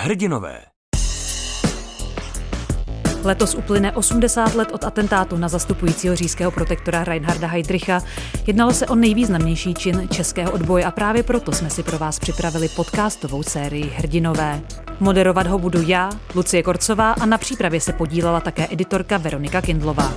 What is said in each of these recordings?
Hrdinové. Letos uplyne 80 let od atentátu na zastupujícího říšského protektora Reinharda Heydricha. Jednalo se o nejvýznamnější čin českého odboje a právě proto jsme si pro vás připravili podcastovou sérii Hrdinové. Moderovat ho budu já, Lucie Korcová a na přípravě se podílela také editorka Veronika Kindlová.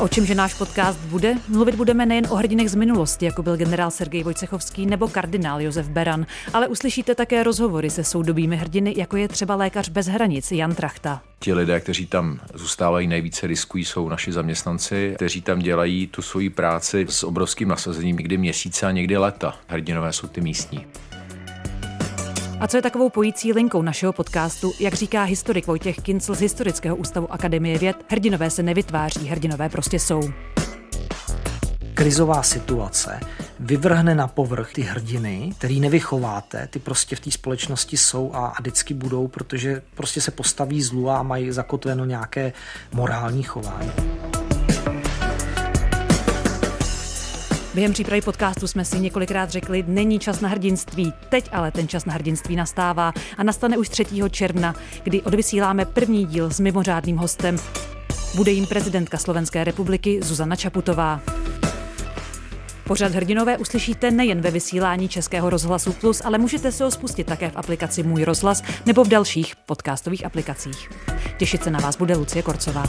O čemže náš podcast bude? Mluvit budeme nejen o hrdinech z minulosti, jako byl generál Sergej Vojcechovský nebo kardinál Josef Beran, ale uslyšíte také rozhovory se soudobými hrdiny, jako je třeba lékař bez hranic Jan Trachta. Ti lidé, kteří tam zůstávají nejvíce riskují, jsou naši zaměstnanci, kteří tam dělají tu svoji práci s obrovským nasazením, někdy měsíce a někdy leta. Hrdinové jsou ty místní. A co je takovou pojící linkou našeho podcastu, jak říká historik Vojtěch Kincl z Historického ústavu Akademie věd, hrdinové se nevytváří, hrdinové prostě jsou. Krizová situace vyvrhne na povrch ty hrdiny, který nevychováte, ty prostě v té společnosti jsou a, a vždycky budou, protože prostě se postaví zlu a mají zakotveno nějaké morální chování. Během přípravy podcastu jsme si několikrát řekli, není čas na hrdinství. Teď ale ten čas na hrdinství nastává a nastane už 3. června, kdy odvysíláme první díl s mimořádným hostem. Bude jim prezidentka Slovenské republiky Zuzana Čaputová. Pořad Hrdinové uslyšíte nejen ve vysílání Českého rozhlasu Plus, ale můžete se ho spustit také v aplikaci Můj rozhlas nebo v dalších podcastových aplikacích. Těšit se na vás bude Lucie Korcová.